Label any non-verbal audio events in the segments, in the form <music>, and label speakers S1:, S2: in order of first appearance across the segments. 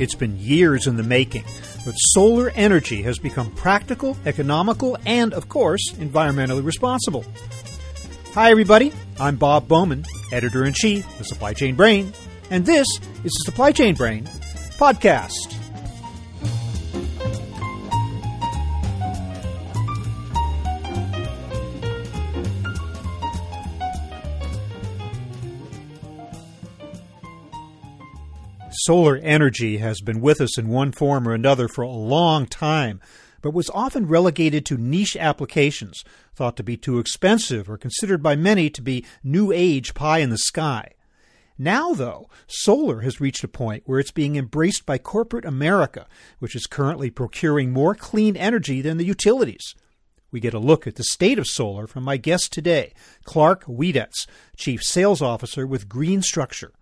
S1: It's been years in the making, but solar energy has become practical, economical, and, of course, environmentally responsible. Hi, everybody. I'm Bob Bowman, editor in chief of Supply Chain Brain, and this is the Supply Chain Brain podcast. Solar energy has been with us in one form or another for a long time, but was often relegated to niche applications, thought to be too expensive or considered by many to be new age pie in the sky. Now, though, solar has reached a point where it's being embraced by corporate America, which is currently procuring more clean energy than the utilities. We get a look at the state of solar from my guest today, Clark Wiedetz, Chief Sales Officer with Green Structure.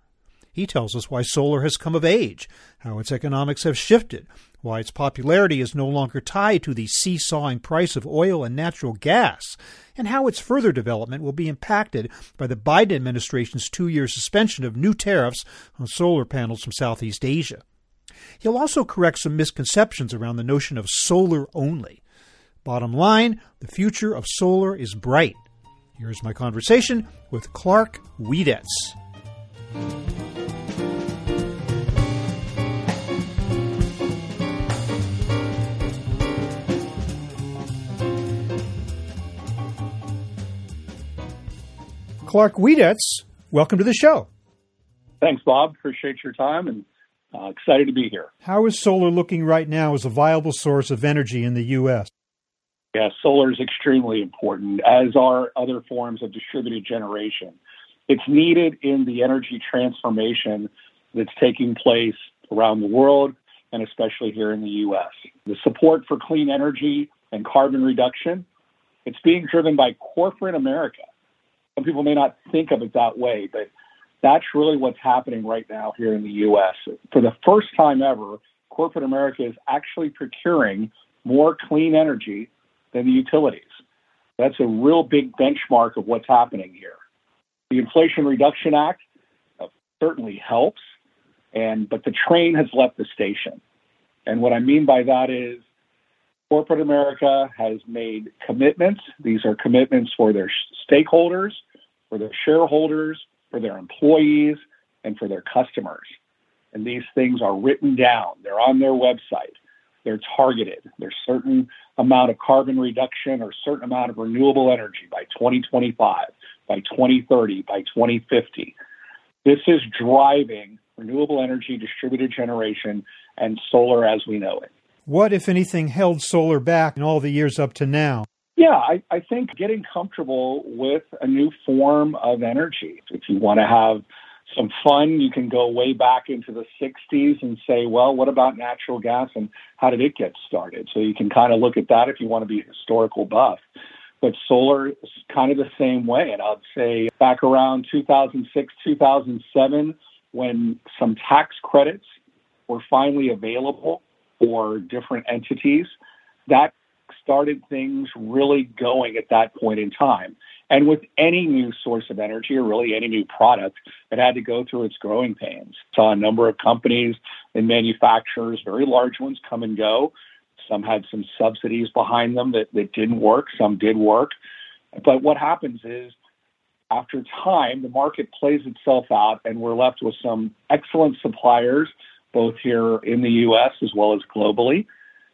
S1: He tells us why solar has come of age, how its economics have shifted, why its popularity is no longer tied to the seesawing price of oil and natural gas, and how its further development will be impacted by the Biden administration's two year suspension of new tariffs on solar panels from Southeast Asia. He'll also correct some misconceptions around the notion of solar only. Bottom line, the future of solar is bright. Here's my conversation with Clark Wiedetz. Clark Wiedetz, welcome to the show.
S2: Thanks, Bob. Appreciate your time and uh, excited to be here.
S1: How is solar looking right now as a viable source of energy in the U.S.?
S2: Yeah, solar is extremely important, as are other forms of distributed generation. It's needed in the energy transformation that's taking place around the world and especially here in the U.S. The support for clean energy and carbon reduction, it's being driven by corporate America some people may not think of it that way, but that's really what's happening right now here in the U.S. For the first time ever, corporate America is actually procuring more clean energy than the utilities. That's a real big benchmark of what's happening here. The Inflation Reduction Act uh, certainly helps, and but the train has left the station. And what I mean by that is corporate America has made commitments. These are commitments for their stakeholders, for their shareholders, for their employees, and for their customers. And these things are written down. They're on their website. They're targeted. There's certain amount of carbon reduction or certain amount of renewable energy by 2025, by 2030, by 2050. This is driving renewable energy, distributed generation, and solar as we know it.
S1: What, if anything, held solar back in all the years up to now?
S2: Yeah, I, I think getting comfortable with a new form of energy. If you want to have some fun, you can go way back into the 60s and say, well, what about natural gas and how did it get started? So you can kind of look at that if you want to be a historical buff. But solar is kind of the same way. And I'd say back around 2006, 2007, when some tax credits were finally available for different entities, that started things really going at that point in time. And with any new source of energy or really any new product, it had to go through its growing pains. Saw a number of companies and manufacturers, very large ones, come and go. Some had some subsidies behind them that, that didn't work, some did work. But what happens is, after time, the market plays itself out, and we're left with some excellent suppliers, both here in the US as well as globally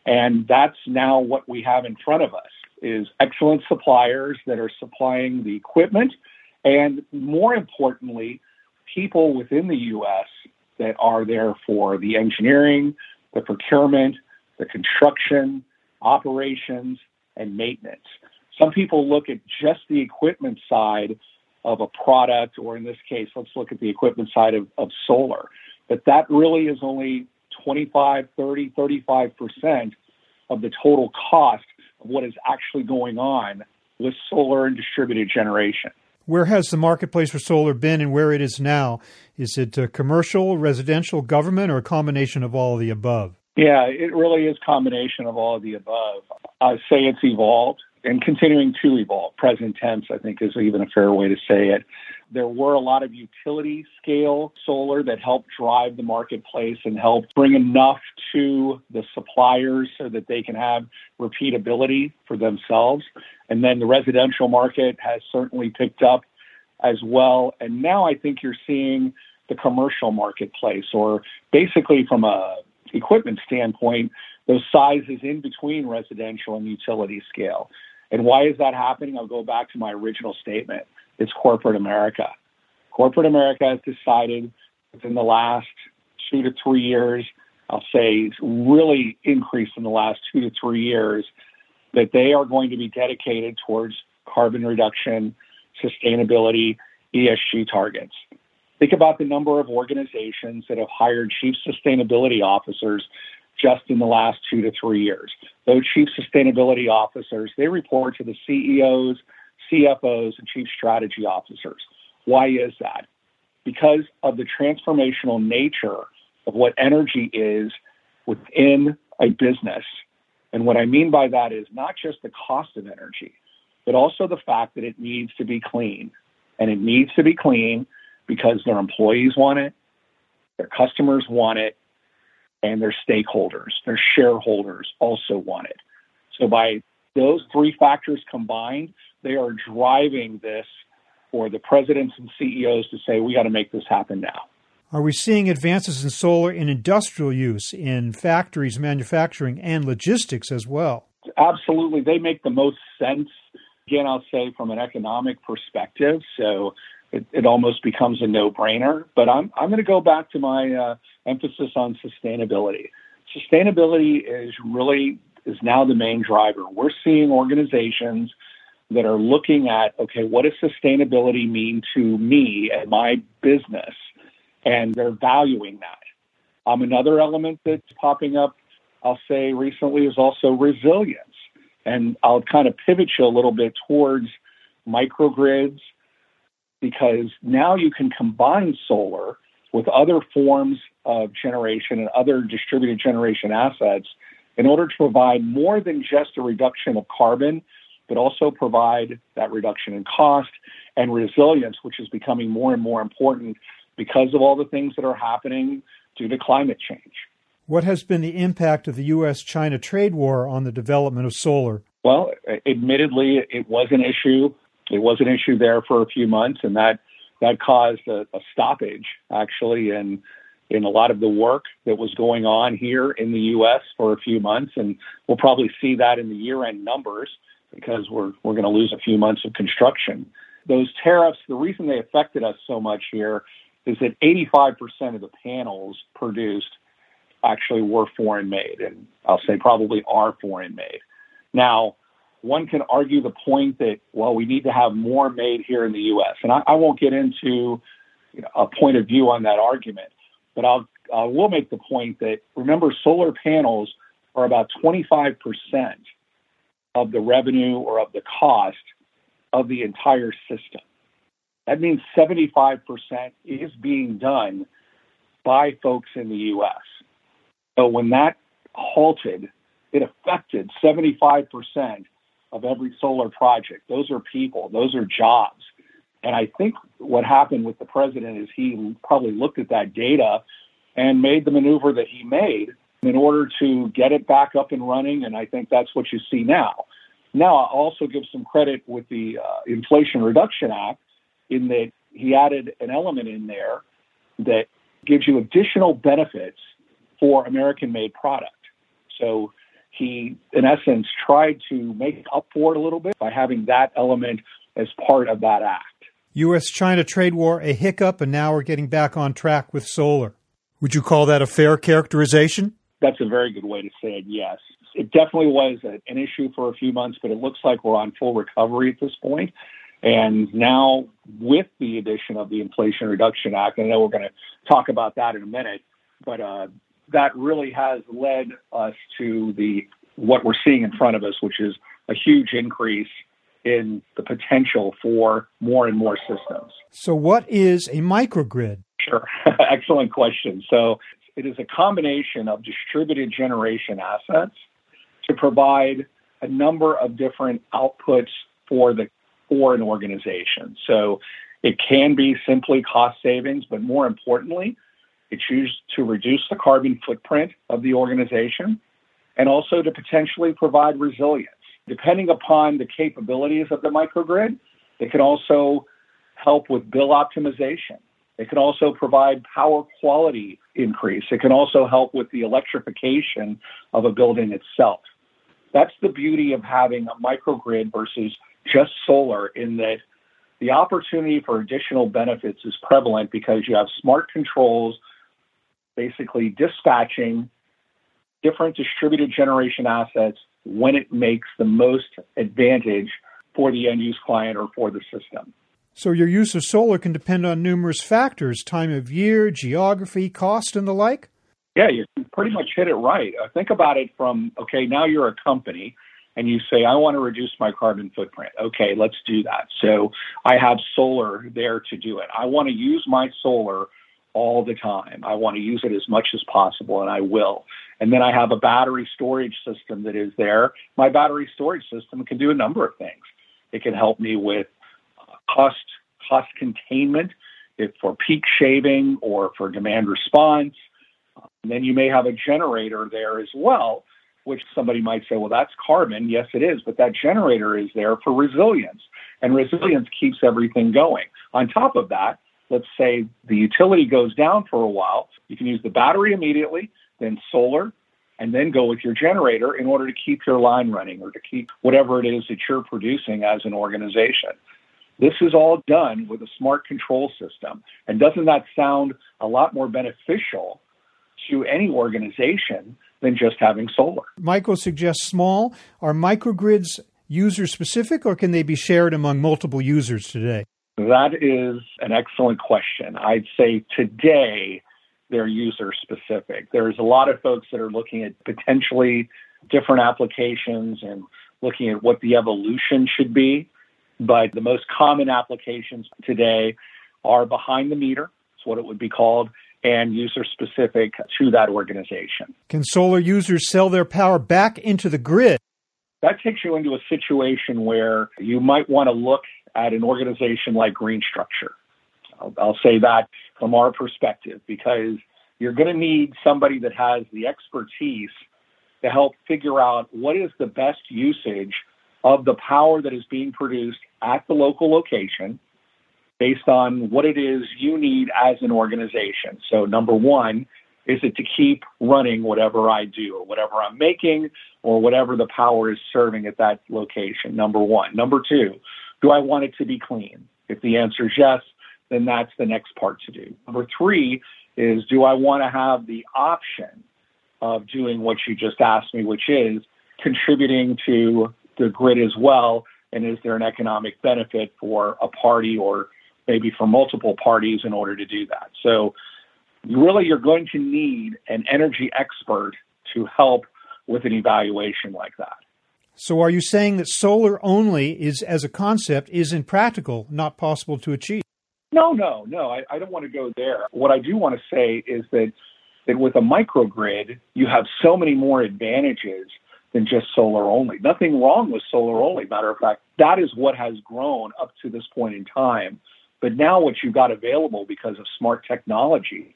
S2: and that's now what we have in front of us is excellent suppliers that are supplying the equipment and more importantly, people within the US that are there for the engineering, the procurement, the construction, operations, and maintenance. Some people look at just the equipment side of a product, or in this case, let's look at the equipment side of, of solar. But that really is only 25, 30, 35% of the total cost of what is actually going on with solar and distributed generation.
S1: Where has the marketplace for solar been and where it is now? Is it commercial, residential, government, or a combination of all of the above?
S2: Yeah, it really is a combination of all of the above. I say it's evolved and continuing to evolve. Present tense, I think, is even a fair way to say it. There were a lot of utility scale solar that helped drive the marketplace and helped bring enough to the suppliers so that they can have repeatability for themselves. And then the residential market has certainly picked up as well. And now I think you're seeing the commercial marketplace, or basically from a equipment standpoint, those sizes in between residential and utility scale. And why is that happening? I'll go back to my original statement. It's corporate America. Corporate America has decided within the last two to three years, I'll say really increased in the last two to three years, that they are going to be dedicated towards carbon reduction, sustainability, ESG targets. Think about the number of organizations that have hired chief sustainability officers just in the last two to three years. Those chief sustainability officers, they report to the CEOs, CFOs, and chief strategy officers. Why is that? Because of the transformational nature of what energy is within a business. And what I mean by that is not just the cost of energy, but also the fact that it needs to be clean. And it needs to be clean because their employees want it, their customers want it, and their stakeholders, their shareholders also want it. So by those three factors combined, they are driving this for the presidents and CEOs to say, we got to make this happen now.
S1: Are we seeing advances in solar in industrial use, in factories, manufacturing, and logistics as well?
S2: Absolutely. They make the most sense, again, I'll say from an economic perspective. So it, it almost becomes a no brainer. But I'm, I'm going to go back to my uh, emphasis on sustainability. Sustainability is really is now the main driver. We're seeing organizations that are looking at okay, what does sustainability mean to me and my business, and they're valuing that. Um, another element that's popping up, I'll say recently, is also resilience, and I'll kind of pivot you a little bit towards microgrids because now you can combine solar with other forms of generation and other distributed generation assets in order to provide more than just a reduction of carbon, but also provide that reduction in cost and resilience, which is becoming more and more important because of all the things that are happening due to climate change.
S1: What has been the impact of the U.S. China trade war on the development of solar?
S2: Well, admittedly, it was an issue it was an issue there for a few months, and that that caused a, a stoppage actually in in a lot of the work that was going on here in the U.S. for a few months, and we'll probably see that in the year-end numbers because we're we're going to lose a few months of construction. Those tariffs, the reason they affected us so much here is that 85% of the panels produced actually were foreign made, and I'll say probably are foreign made. Now, one can argue the point that, well, we need to have more made here in the U.S. And I, I won't get into you know, a point of view on that argument, but I'll, I will make the point that remember, solar panels are about 25% of the revenue or of the cost of the entire system. That means 75% is being done by folks in the U.S. So when that halted, it affected 75% of every solar project. Those are people, those are jobs. And I think what happened with the president is he probably looked at that data and made the maneuver that he made in order to get it back up and running. And I think that's what you see now. Now, I'll also give some credit with the uh, Inflation Reduction Act in that he added an element in there that gives you additional benefits for American made product. So he, in essence, tried to make up for it a little bit by having that element as part of that act.
S1: U.S. China trade war a hiccup, and now we're getting back on track with solar. Would you call that a fair characterization?
S2: That's a very good way to say it, yes. It definitely was an issue for a few months, but it looks like we're on full recovery at this point. And now, with the addition of the Inflation Reduction Act, I know we're going to talk about that in a minute, but uh, that really has led us to the what we're seeing in front of us, which is a huge increase in the potential for more and more systems.
S1: So, what is a microgrid?
S2: Sure, <laughs> excellent question. So, it is a combination of distributed generation assets to provide a number of different outputs for the for an organization. So, It can be simply cost savings, but more importantly, it's used to reduce the carbon footprint of the organization and also to potentially provide resilience. Depending upon the capabilities of the microgrid, it can also help with bill optimization. It can also provide power quality increase. It can also help with the electrification of a building itself. That's the beauty of having a microgrid versus just solar in that the opportunity for additional benefits is prevalent because you have smart controls basically dispatching different distributed generation assets when it makes the most advantage for the end use client or for the system.
S1: So, your use of solar can depend on numerous factors time of year, geography, cost, and the like?
S2: Yeah, you pretty much hit it right. Uh, think about it from okay, now you're a company and you say, I want to reduce my carbon footprint. Okay, let's do that. So, I have solar there to do it. I want to use my solar all the time. I want to use it as much as possible, and I will. And then I have a battery storage system that is there. My battery storage system can do a number of things. It can help me with uh, cost cost containment, if for peak shaving or for demand response. And then you may have a generator there as well, which somebody might say, well, that's carbon. Yes, it is, but that generator is there for resilience, and resilience keeps everything going. On top of that, let's say the utility goes down for a while, you can use the battery immediately, then solar, and then go with your generator in order to keep your line running or to keep whatever it is that you're producing as an organization. This is all done with a smart control system. And doesn't that sound a lot more beneficial to any organization than just having solar?
S1: Michael suggests small. Are microgrids user specific or can they be shared among multiple users today?
S2: That is an excellent question. I'd say today they're user specific. There's a lot of folks that are looking at potentially different applications and looking at what the evolution should be. But the most common applications today are behind the meter, it's what it would be called, and user specific to that organization.
S1: Can solar users sell their power back into the grid?
S2: That takes you into a situation where you might want to look at an organization like Green Structure. I'll, I'll say that from our perspective because you're going to need somebody that has the expertise to help figure out what is the best usage of the power that is being produced at the local location based on what it is you need as an organization. So, number one, is it to keep running whatever I do or whatever I'm making or whatever the power is serving at that location? Number one. Number two, do I want it to be clean? If the answer is yes, then that's the next part to do. Number three is do I want to have the option of doing what you just asked me, which is contributing to the grid as well? And is there an economic benefit for a party or maybe for multiple parties in order to do that? So, really, you're going to need an energy expert to help with an evaluation like that.
S1: So are you saying that solar only is as a concept is impractical, not possible to achieve?
S2: No, no, no. I, I don't want to go there. What I do want to say is that that with a microgrid, you have so many more advantages than just solar only. Nothing wrong with solar only. Matter of fact, that is what has grown up to this point in time. But now what you've got available because of smart technology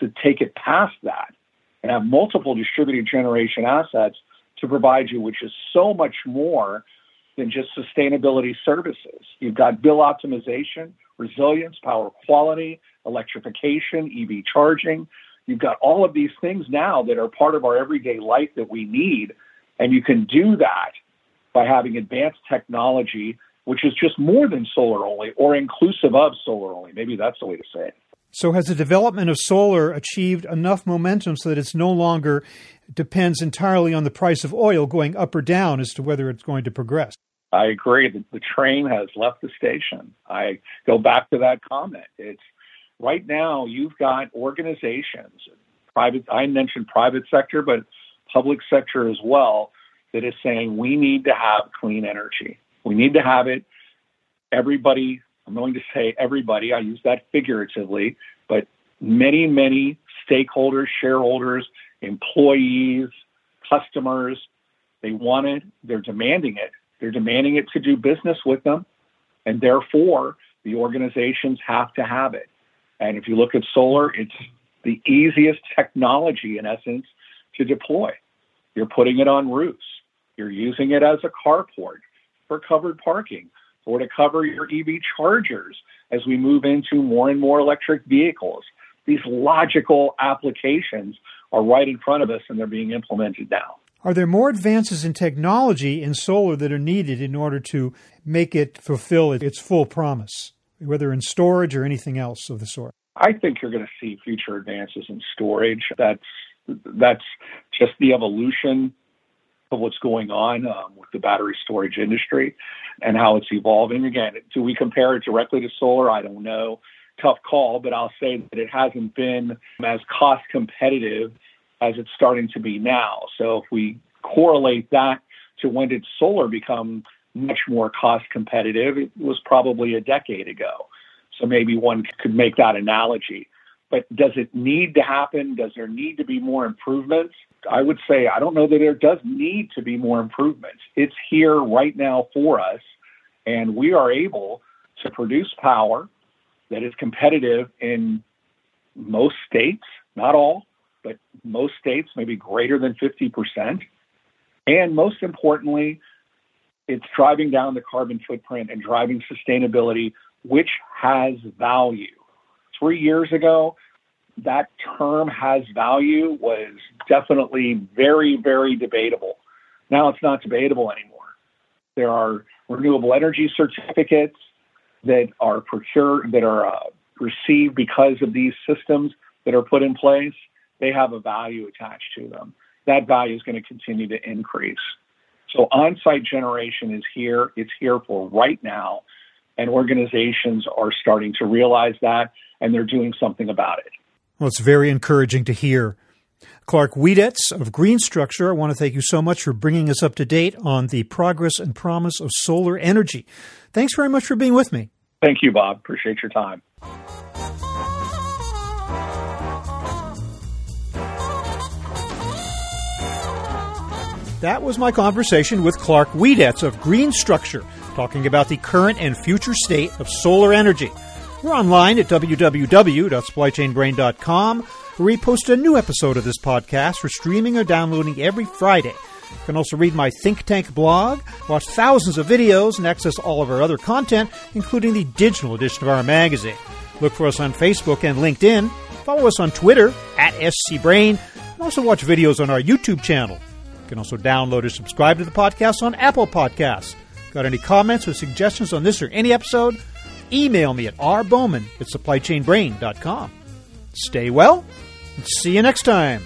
S2: to take it past that and have multiple distributed generation assets to provide you, which is so much more than just sustainability services. You've got bill optimization, resilience, power quality, electrification, EV charging. You've got all of these things now that are part of our everyday life that we need. And you can do that by having advanced technology, which is just more than solar only or inclusive of solar only. Maybe that's the way to say it.
S1: So, has the development of solar achieved enough momentum so that it's no longer depends entirely on the price of oil going up or down as to whether it's going to progress?
S2: I agree that the train has left the station. I go back to that comment. It's right now you've got organizations, private I mentioned private sector, but public sector as well, that is saying we need to have clean energy. We need to have it. Everybody I'm going to say everybody, I use that figuratively, but many, many stakeholders, shareholders, employees, customers, they want it, they're demanding it. They're demanding it to do business with them. And therefore, The organizations have to have it. And if you look at solar, it's the easiest technology, in essence, to deploy. You're putting it on roofs. You're using it as a carport for covered parking or to cover your EV chargers as we move into more and more electric vehicles. These logical applications are right in front of us and they're being implemented now.
S1: Are there more advances in technology in solar that are needed in order to make it fulfill its full promise, whether in storage or anything else of the sort?
S2: I think you're going to see future advances in storage. That's that's just the evolution of what's going on um, with the battery storage industry and how it's evolving. Again, do we compare it directly to solar? I don't know. Tough call, but I'll say that it hasn't been as cost competitive as it's starting to be now. So if we correlate that to when did solar become much more cost competitive, it was probably a decade ago. So maybe one could make that analogy. But does it need to happen? Does there need to be more improvements? I would say I don't know that there does need to be more improvements. It's here right now for us, and we are able to produce power that is competitive in most states, not all, but most states, maybe greater than 50%. And most importantly, it's driving down the carbon footprint and driving sustainability, which has value. Three years ago, that term has value was definitely very, very debatable. Now it's not debatable anymore. There are renewable energy certificates that are procured, that are uh, received because of these systems that are put in place. They have a value attached to them. That value is going to continue to increase. So on site generation is here. It's here for right now. And organizations are starting to realize that and they're doing something about it.
S1: Well, it's very encouraging to hear. Clark Wiedetz of Green Structure, I want to thank you so much for bringing us up to date on the progress and promise of solar energy. Thanks very much for being with me.
S2: Thank you, Bob. Appreciate your time.
S1: That was my conversation with Clark Wiedetz of Green Structure, talking about the current and future state of solar energy. We're online at www.supplychainbrain.com, where we post a new episode of this podcast for streaming or downloading every Friday. You can also read my think tank blog, watch thousands of videos, and access all of our other content, including the digital edition of our magazine. Look for us on Facebook and LinkedIn. Follow us on Twitter at SCBrain, and also watch videos on our YouTube channel. You can also download or subscribe to the podcast on Apple Podcasts. Got any comments or suggestions on this or any episode? Email me at rbowman at supplychainbrain.com. Stay well, and see you next time.